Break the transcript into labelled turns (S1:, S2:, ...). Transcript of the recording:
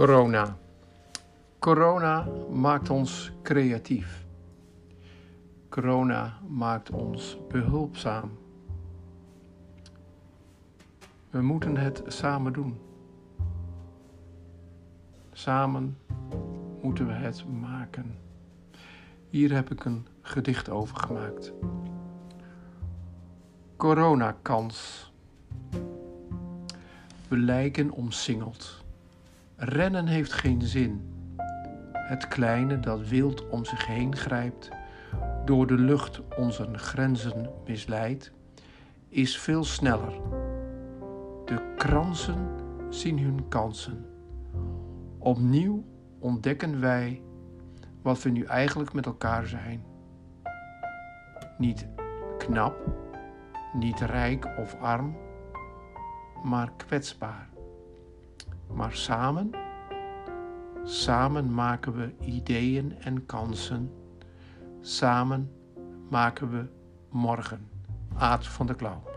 S1: Corona. Corona maakt ons creatief. Corona maakt ons behulpzaam. We moeten het samen doen. Samen moeten we het maken. Hier heb ik een gedicht over gemaakt. Coronakans. We lijken omsingeld. Rennen heeft geen zin. Het kleine dat wild om zich heen grijpt, door de lucht onze grenzen misleidt, is veel sneller. De kransen zien hun kansen. Opnieuw ontdekken wij wat we nu eigenlijk met elkaar zijn. Niet knap, niet rijk of arm, maar kwetsbaar. Maar samen, samen maken we ideeën en kansen. Samen maken we morgen. Aad van der Klauw.